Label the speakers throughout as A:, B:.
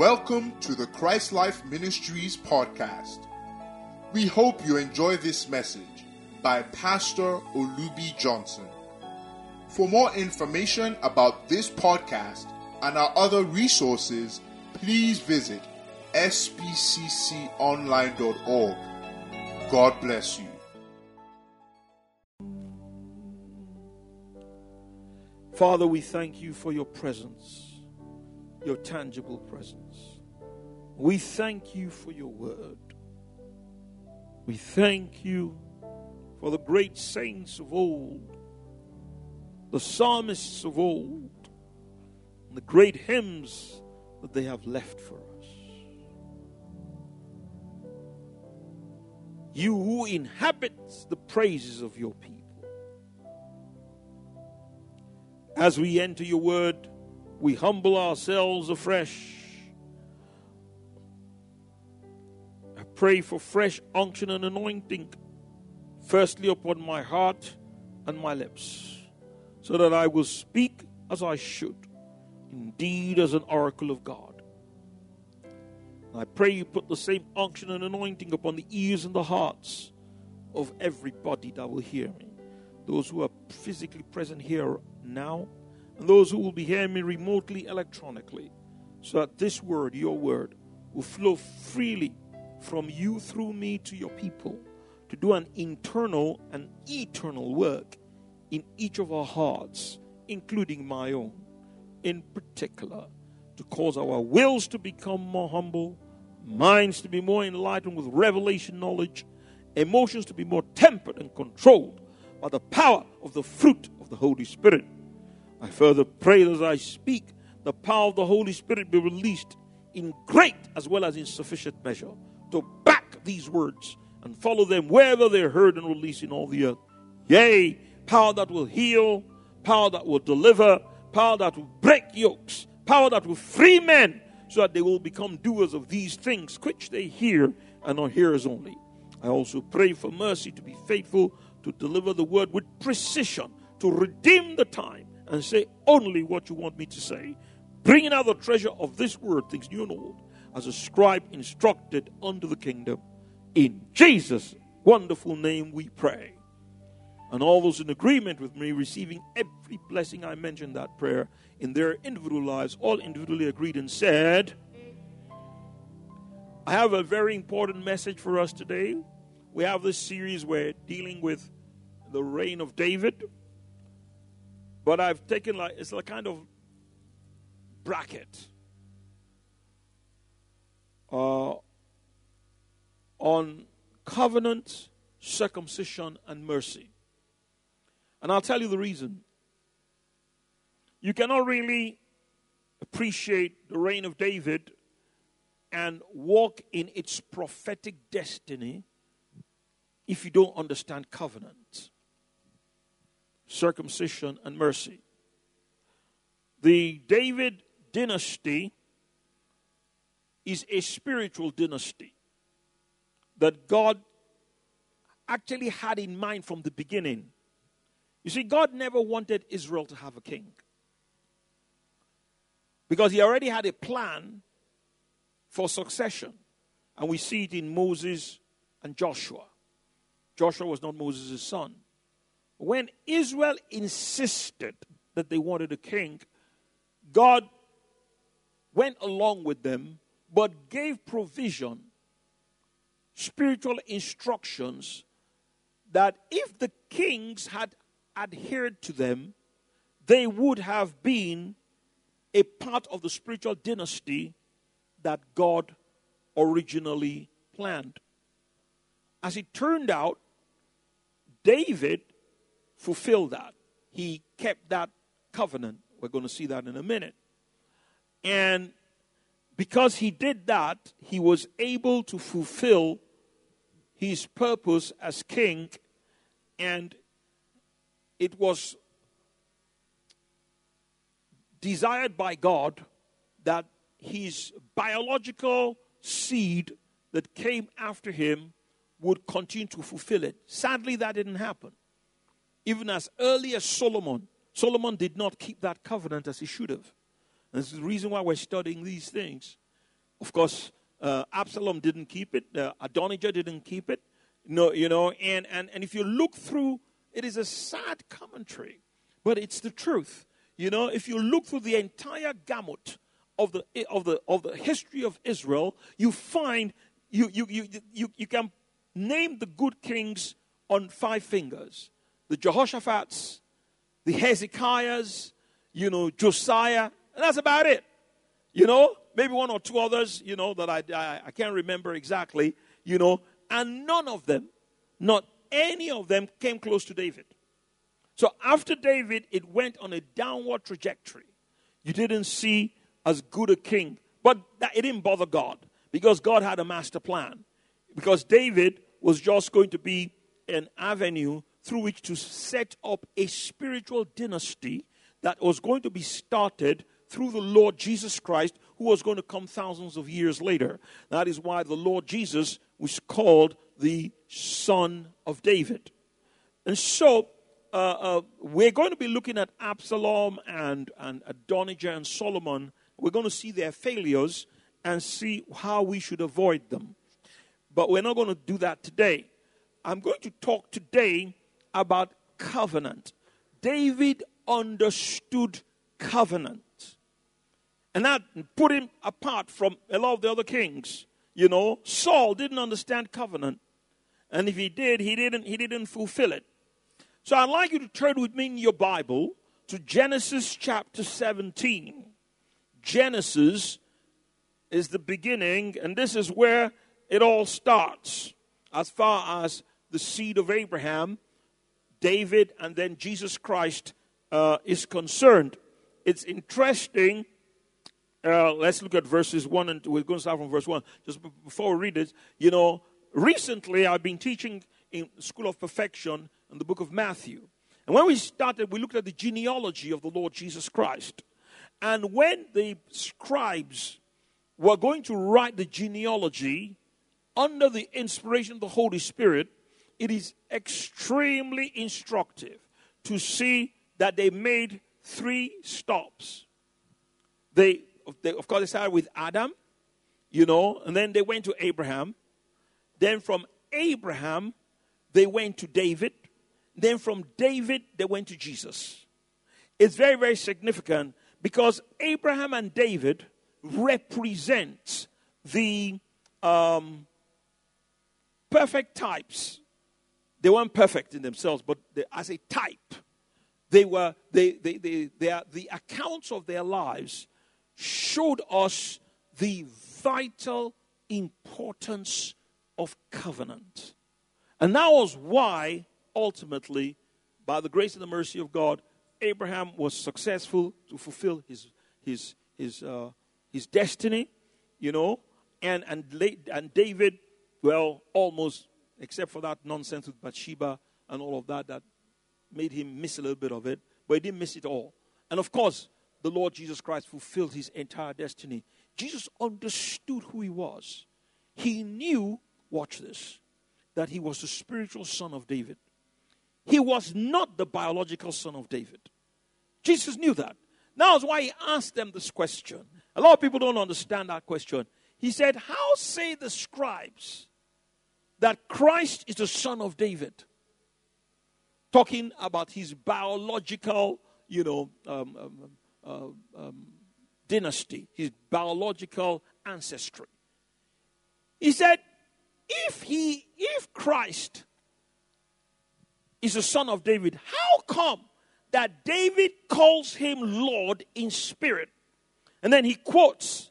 A: Welcome to the Christ Life Ministries podcast. We hope you enjoy this message by Pastor Olubi Johnson. For more information about this podcast and our other resources, please visit spcconline.org. God bless you.
B: Father, we thank you for your presence, your tangible presence. We thank you for your word. We thank you for the great saints of old, the psalmists of old, and the great hymns that they have left for us. You who inhabits the praises of your people. As we enter your word, we humble ourselves afresh. I pray for fresh unction and anointing, firstly upon my heart and my lips, so that I will speak as I should, indeed as an oracle of God. I pray you put the same unction and anointing upon the ears and the hearts of everybody that will hear me. Those who are physically present here now, and those who will be hearing me remotely electronically, so that this word, your word, will flow freely from you through me to your people to do an internal and eternal work in each of our hearts, including my own, in particular, to cause our wills to become more humble, minds to be more enlightened with revelation knowledge, emotions to be more tempered and controlled by the power of the fruit of the Holy Spirit. I further pray that as I speak, the power of the Holy Spirit be released in great as well as in sufficient measure to back these words and follow them wherever they're heard and released in all the earth. Yea, power that will heal, power that will deliver, power that will break yokes, power that will free men so that they will become doers of these things which they hear and not hearers only. I also pray for mercy to be faithful to deliver the word with precision, to redeem the time, and say only what you want me to say. Bringing out the treasure of this word, things new and old, as a scribe instructed unto the kingdom. In Jesus' wonderful name we pray. And all those in agreement with me receiving every blessing I mentioned that prayer in their individual lives, all individually agreed and said, I have a very important message for us today. We have this series where dealing with the reign of David. But I've taken like it's a kind of bracket uh, on covenant, circumcision, and mercy. And I'll tell you the reason. You cannot really appreciate the reign of David and walk in its prophetic destiny if you don't understand covenant, circumcision, and mercy. The David dynasty is a spiritual dynasty that God actually had in mind from the beginning. You see, God never wanted Israel to have a king because He already had a plan for succession. And we see it in Moses and Joshua. Joshua was not Moses' son. When Israel insisted that they wanted a king, God went along with them, but gave provision, spiritual instructions, that if the kings had adhered to them, they would have been a part of the spiritual dynasty that God originally planned. As it turned out, David fulfilled that. He kept that covenant. We're going to see that in a minute. And because he did that, he was able to fulfill his purpose as king, and it was desired by God that his biological seed that came after him would continue to fulfill it. Sadly, that didn't happen. Even as early as Solomon, Solomon did not keep that covenant as he should have. And this is the reason why we're studying these things. of course, uh, Absalom didn't keep it. Uh, Adonijah didn't keep it. No, you know, and, and, and if you look through, it is a sad commentary, but it's the truth. You know, if you look through the entire gamut of the, of the, of the history of Israel, you find you, you, you, you, you can name the good kings on five fingers the Jehoshaphat's, the Hezekiah's, you know, Josiah, and that's about it. You know, maybe one or two others, you know, that I, I, I can't remember exactly, you know, and none of them, not any of them, came close to David. So after David, it went on a downward trajectory. You didn't see as good a king, but that, it didn't bother God because God had a master plan. Because David was just going to be an avenue through which to set up a spiritual dynasty that was going to be started through the Lord Jesus Christ, who was going to come thousands of years later. That is why the Lord Jesus was called the Son of David. And so, uh, uh, we're going to be looking at Absalom and, and Adonijah and Solomon. We're going to see their failures and see how we should avoid them. But we're not going to do that today. I'm going to talk today about covenant. David understood covenant. And that put him apart from a lot of the other kings. You know, Saul didn't understand covenant. And if he did, he didn't, he didn't fulfill it. So I'd like you to turn with me in your Bible to Genesis chapter 17. Genesis is the beginning, and this is where it all starts as far as the seed of Abraham, David, and then Jesus Christ uh, is concerned. It's interesting. Uh, let's look at verses 1 and we're going to start from verse 1. Just before we read it, you know, recently I've been teaching in School of Perfection in the book of Matthew. And when we started, we looked at the genealogy of the Lord Jesus Christ. And when the scribes were going to write the genealogy under the inspiration of the Holy Spirit, it is extremely instructive to see that they made three stops. They, they, of course, they started with Adam, you know, and then they went to Abraham. Then from Abraham, they went to David. Then from David, they went to Jesus. It's very, very significant because Abraham and David represent the um, perfect types. They weren't perfect in themselves, but they, as a type, they were they, they, they, they the accounts of their lives showed us the vital importance of covenant. And that was why, ultimately, by the grace and the mercy of God, Abraham was successful to fulfill his, his, his, uh, his destiny, you know, and, and, late, and David, well, almost, except for that nonsense with Bathsheba and all of that, that made him miss a little bit of it, but he didn't miss it all. And of course, the Lord Jesus Christ fulfilled his entire destiny. Jesus understood who he was. He knew, watch this, that he was the spiritual son of David. He was not the biological son of David. Jesus knew that. Now is why he asked them this question. A lot of people don't understand that question. He said, How say the scribes that Christ is the son of David? Talking about his biological, you know, um, um, uh, um, dynasty, his biological ancestry. He said, if he, if Christ is the son of David, how come that David calls him Lord in spirit? And then he quotes,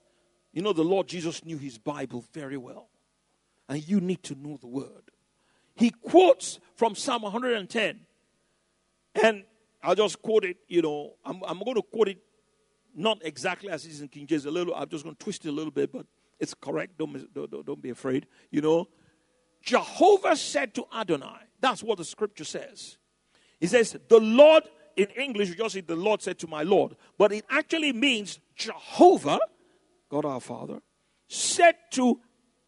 B: you know, the Lord Jesus knew his Bible very well. And you need to know the word. He quotes from Psalm 110. And I'll just quote it, you know, I'm, I'm going to quote it not exactly as it is in King James, a little, I'm just going to twist it a little bit, but it's correct. Don't, don't, don't be afraid. You know, Jehovah said to Adonai, that's what the scripture says. He says, the Lord, in English, you just say, the Lord said to my Lord, but it actually means Jehovah, God our Father, said to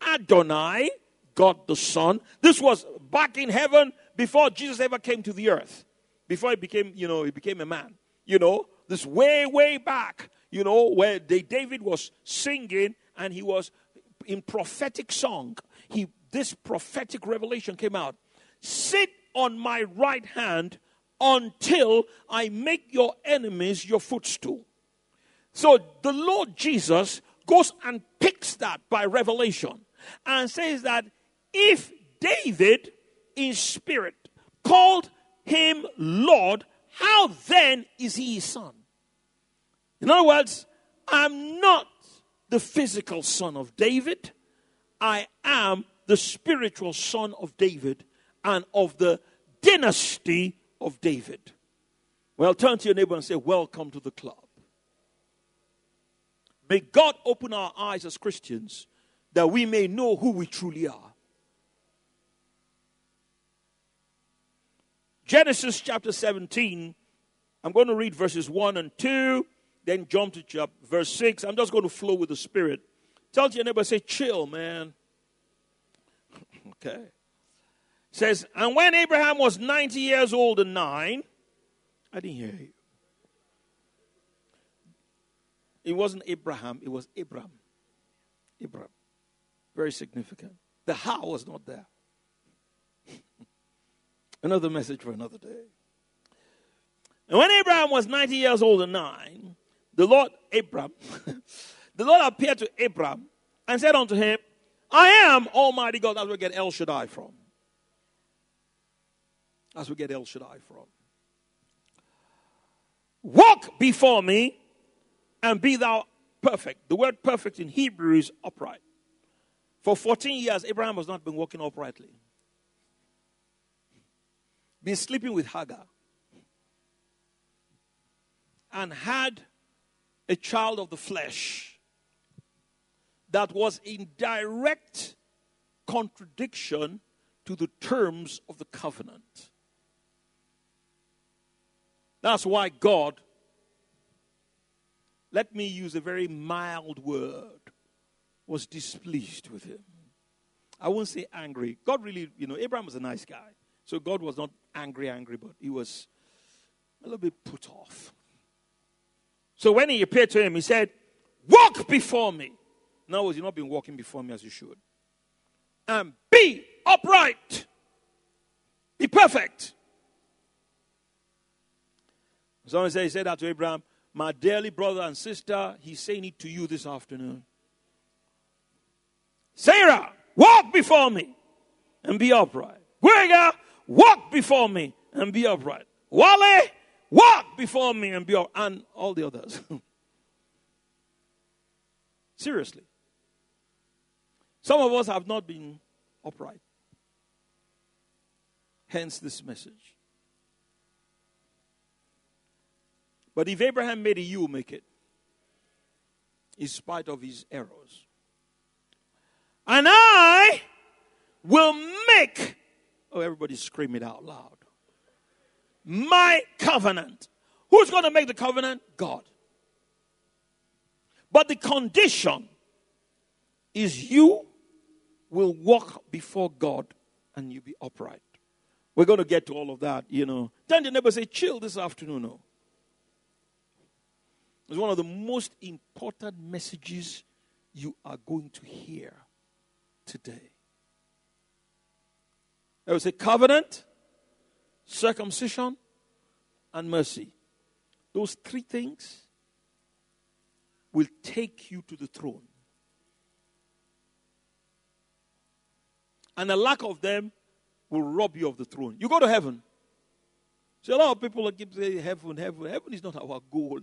B: Adonai, God the Son. This was back in heaven before Jesus ever came to the earth, before he became, you know, he became a man. You know, this way, way back, you know, where they, David was singing and he was in prophetic song. He this prophetic revelation came out. Sit on my right hand until I make your enemies your footstool. So the Lord Jesus goes and picks that by revelation and says that if David in spirit called him Lord, how then is he his son? In other words, I'm not the physical son of David. I am the spiritual son of David and of the dynasty of David. Well, turn to your neighbor and say, Welcome to the club. May God open our eyes as Christians that we may know who we truly are. Genesis chapter 17, I'm going to read verses 1 and 2, then jump to chapter, verse 6. I'm just going to flow with the Spirit. Tell your neighbor, say, chill, man. okay says, And when Abraham was 90 years old and nine, I didn't hear you. It wasn't Abraham, it was Abram. Abram. Very significant. The how was not there. another message for another day. And when Abraham was 90 years old and nine, the Lord, Abram, the Lord appeared to Abram and said unto him, I am Almighty God. That's where we get El Shaddai from. As we get El Shaddai from. Walk before me and be thou perfect. The word perfect in Hebrew is upright. For 14 years, Abraham has not been walking uprightly. Been sleeping with Hagar. And had a child of the flesh that was in direct contradiction to the terms of the covenant. That's why God, let me use a very mild word, was displeased with him. I won't say angry. God really, you know, Abraham was a nice guy. So God was not angry, angry, but he was a little bit put off. So when he appeared to him, he said, Walk before me. In other words, you've not been walking before me as you should. And be upright. Be perfect. Someone said, he said that to Abraham, my dearly brother and sister, he's saying it to you this afternoon. Sarah, walk before me and be upright. Gwega, walk before me and be upright. Wale, walk before me and be upright. And all the others. Seriously. Some of us have not been upright. Hence this message. But if Abraham made it, you make it. In spite of his errors. And I will make, oh, everybody scream it out loud. My covenant. Who's going to make the covenant? God. But the condition is you will walk before God and you be upright. We're going to get to all of that, you know. Then the neighbor say, chill this afternoon. No. It's one of the most important messages you are going to hear today. There was a covenant, circumcision, and mercy. Those three things will take you to the throne. And the lack of them will rob you of the throne. You go to heaven. See, a lot of people keep saying heaven, heaven. Heaven is not our goal.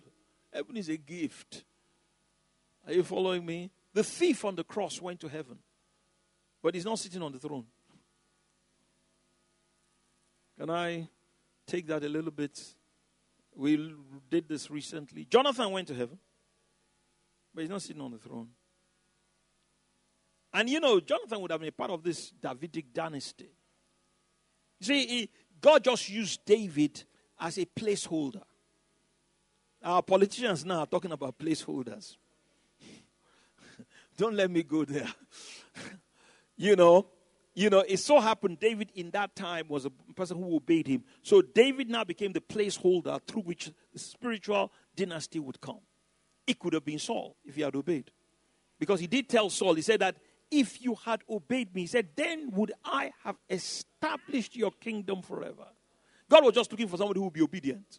B: Heaven is a gift. Are you following me? The thief on the cross went to heaven, but he's not sitting on the throne. Can I take that a little bit? We did this recently. Jonathan went to heaven, but he's not sitting on the throne. And you know, Jonathan would have been a part of this Davidic dynasty. You see, God just used David as a placeholder. Our politicians now are talking about placeholders. Don't let me go there. you know, you know, it so happened David in that time was a person who obeyed him. So David now became the placeholder through which the spiritual dynasty would come. It could have been Saul if he had obeyed. Because he did tell Saul, he said that if you had obeyed me, he said, then would I have established your kingdom forever. God was just looking for somebody who would be obedient.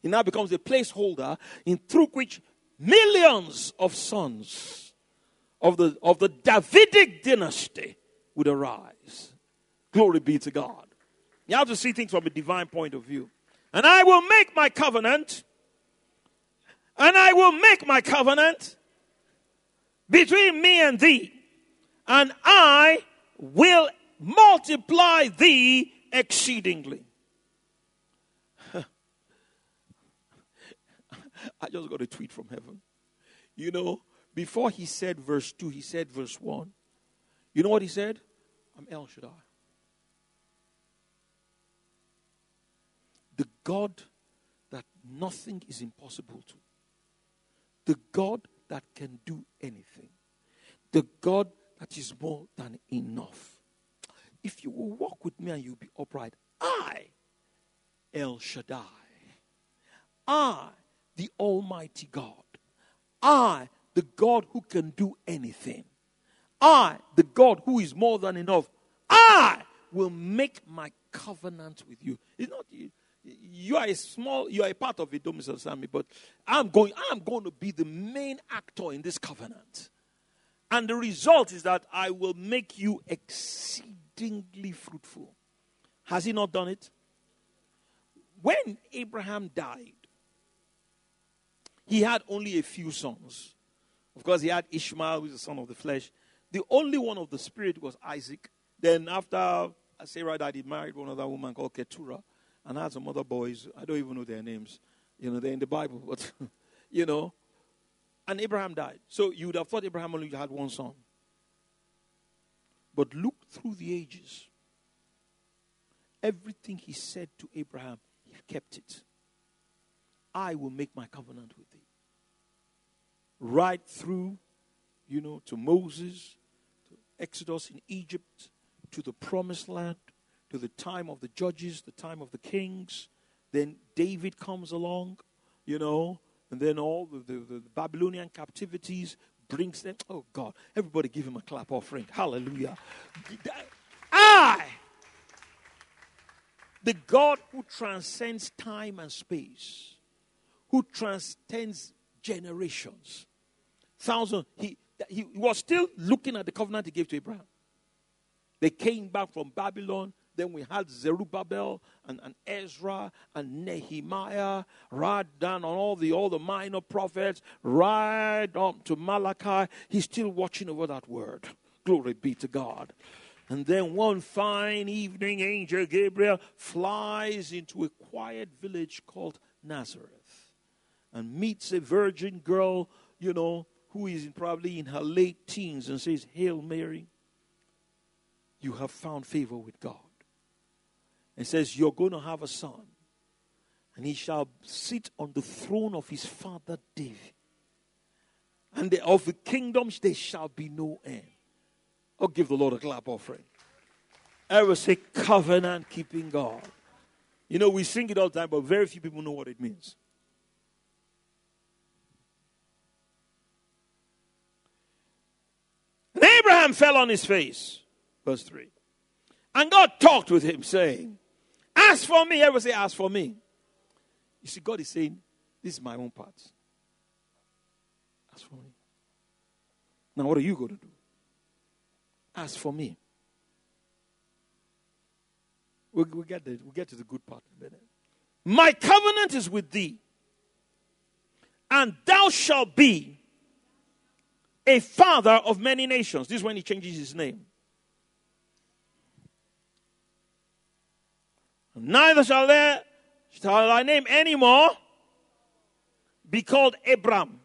B: He now becomes a placeholder in through which millions of sons of the, of the Davidic dynasty would arise. Glory be to God. You have to see things from a divine point of view. And I will make my covenant, and I will make my covenant between me and thee, and I will multiply thee exceedingly. I just got a tweet from heaven. You know, before he said verse 2, he said verse 1. You know what he said? I'm El Shaddai. The God that nothing is impossible to. The God that can do anything. The God that is more than enough. If you will walk with me and you'll be upright, I, El Shaddai, I, the Almighty God, I, the God who can do anything, I, the God who is more than enough, I will make my covenant with you. It's not you. You are a small, you are a part of it, don't misunderstand me, but I'm going, I'm going to be the main actor in this covenant. And the result is that I will make you exceedingly fruitful. Has he not done it? When Abraham died, he had only a few sons. Of course, he had Ishmael, who is the son of the flesh. The only one of the spirit was Isaac. Then, after Sarah died, he married one other woman called Keturah and had some other boys. I don't even know their names. You know, they're in the Bible, but, you know. And Abraham died. So you would have thought Abraham only had one son. But look through the ages. Everything he said to Abraham, he kept it. I will make my covenant with thee. Right through, you know, to Moses, to Exodus in Egypt, to the promised land, to the time of the judges, the time of the kings. Then David comes along, you know, and then all the, the, the Babylonian captivities brings them. Oh God, everybody give him a clap offering. Hallelujah. I, the God who transcends time and space, who transcends generations, thousands, he, he was still looking at the covenant he gave to Abraham. They came back from Babylon then we had Zerubbabel and, and Ezra and Nehemiah, right down on all the all the minor prophets, right up to Malachi. He's still watching over that word. Glory be to God. And then one fine evening, Angel Gabriel flies into a quiet village called Nazareth and meets a virgin girl, you know, who is probably in her late teens and says, Hail Mary, you have found favor with God and says, You're going to have a son, and he shall sit on the throne of his father David. And the, of the kingdoms there shall be no end. I'll give the Lord a clap offering. I will say covenant keeping God. You know, we sing it all the time, but very few people know what it means. Fell on his face. Verse 3. And God talked with him, saying, as for me, everyone say, as for me. You see, God is saying, this is my own part. As for me. Now, what are you going to do? As for me. We'll, we'll, get the, we'll get to the good part in a minute. My covenant is with thee, and thou shalt be a father of many nations. This is when he changes his name. Neither shall there shall thy name anymore be called Abram,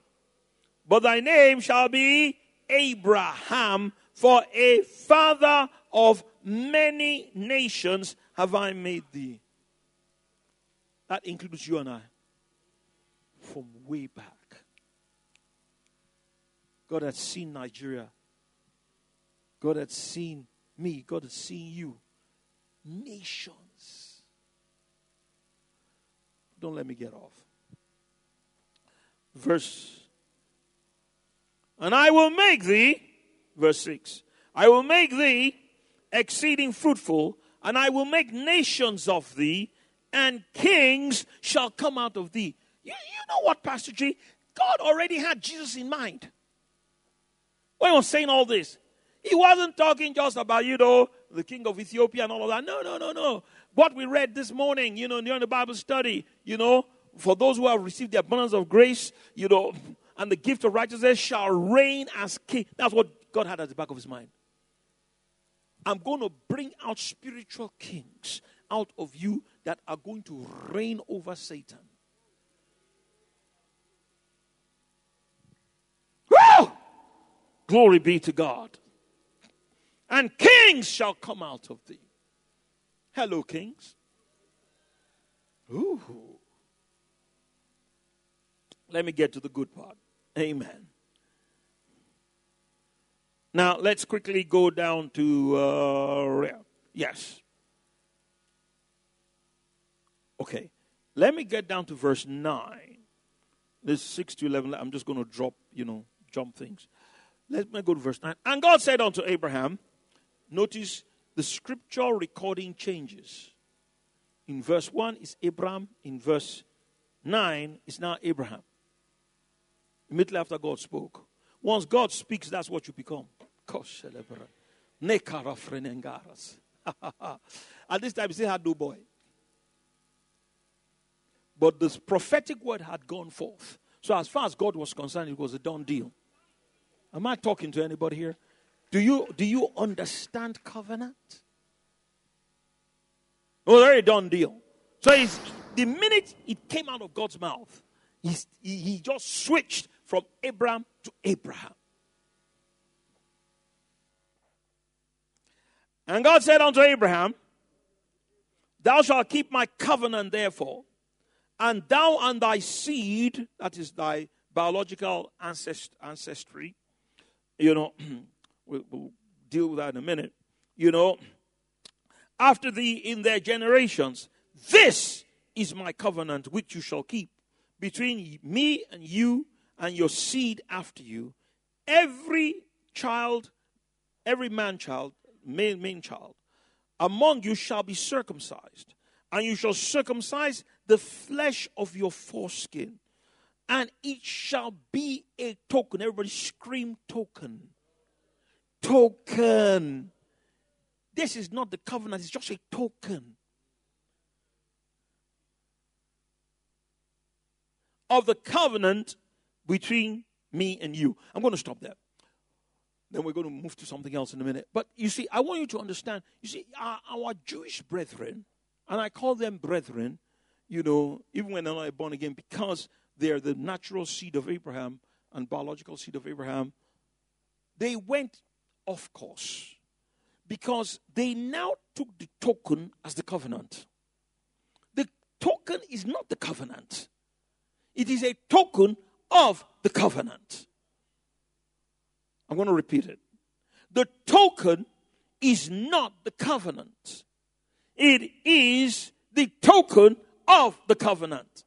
B: but thy name shall be Abraham, for a father of many nations have I made thee. That includes you and I from way back. God had seen Nigeria. God had seen me. God had seen you. Nations don't let me get off. Verse And I will make thee, verse 6, I will make thee exceeding fruitful, and I will make nations of thee, and kings shall come out of thee. You, you know what, Pastor G? God already had Jesus in mind. When he was saying all this, he wasn't talking just about, you know, the king of Ethiopia and all of that. No, no, no, no. What we read this morning, you know, during the Bible study, you know, for those who have received the abundance of grace, you know, and the gift of righteousness shall reign as king. That's what God had at the back of his mind. I'm going to bring out spiritual kings out of you that are going to reign over Satan. Glory be to God. And kings shall come out of thee. Hello, kings. Ooh. Let me get to the good part. Amen. Now, let's quickly go down to. Uh, yes. Okay. Let me get down to verse 9. This 6 to 11. I'm just going to drop, you know, jump things. Let me go to verse 9. And God said unto Abraham, notice the scriptural recording changes. In verse 1 is Abram, in verse 9 is now Abraham. Immediately after God spoke. Once God speaks, that's what you become. At this time, he still had no boy. But this prophetic word had gone forth. So, as far as God was concerned, it was a done deal. Am I talking to anybody here? Do you, do you understand covenant? Oh, Already done deal. So, the minute it came out of God's mouth, he, he just switched from Abram to Abraham. And God said unto Abraham, Thou shalt keep my covenant, therefore, and thou and thy seed, that is thy biological ancest- ancestry, you know, we'll, we'll deal with that in a minute, you know, after thee in their generations, this is my covenant which you shall keep between me and you and your seed after you. Every child, every man child male, main child, among you shall be circumcised, and you shall circumcise the flesh of your foreskin, and it shall be a token. Everybody scream token. Token. This is not the covenant, it's just a token. Of the covenant between me and you. I'm going to stop there. Then we're going to move to something else in a minute. But you see, I want you to understand. You see, our, our Jewish brethren, and I call them brethren, you know, even when they're not born again, because they're the natural seed of Abraham and biological seed of Abraham, they went off course because they now took the token as the covenant. The token is not the covenant, it is a token of the covenant. I'm going to repeat it. The token is not the covenant, it is the token of the covenant.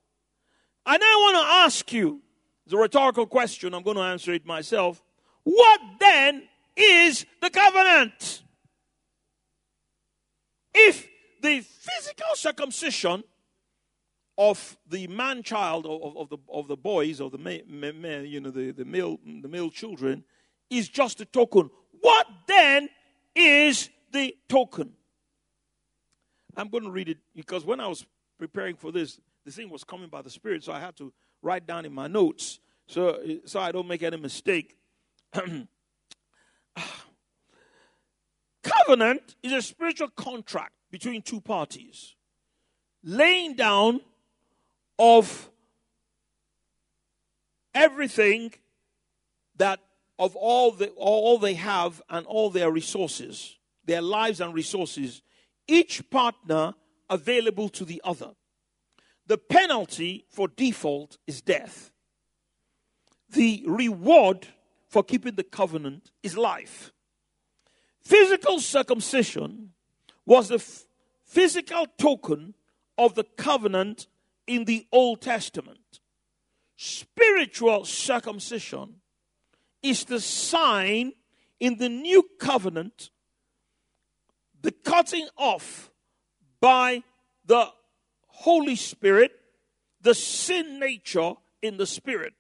B: And I want to ask you it's a rhetorical question, I'm going to answer it myself. What then is the covenant? If the physical circumcision of the man child of, of, the of the boys of the you know the, the male the male children is just a token. What then is the token? I'm going to read it because when I was preparing for this, the thing was coming by the Spirit, so I had to write down in my notes so, so I don't make any mistake. Covenant is a spiritual contract between two parties, laying down of everything that of all, the, all they have and all their resources, their lives and resources, each partner available to the other. The penalty for default is death. The reward for keeping the covenant is life. Physical circumcision was the physical token of the covenant in the Old Testament. Spiritual circumcision is the sign in the new covenant, the cutting off by the Holy Spirit, the sin nature in the spirit,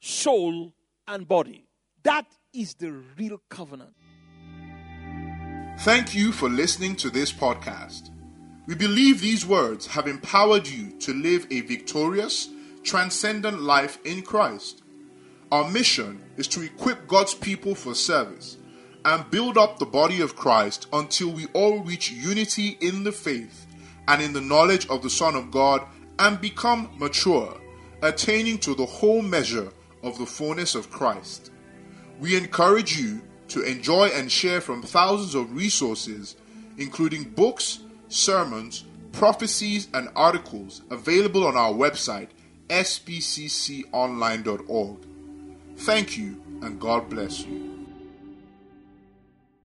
B: soul, and body. That is the real covenant.
A: Thank you for listening to this podcast. We believe these words have empowered you to live a victorious, transcendent life in Christ. Our mission is to equip God's people for service and build up the body of Christ until we all reach unity in the faith and in the knowledge of the Son of God and become mature, attaining to the whole measure of the fullness of Christ. We encourage you to enjoy and share from thousands of resources, including books, sermons, prophecies, and articles available on our website, spcconline.org. Thank you, and God bless you.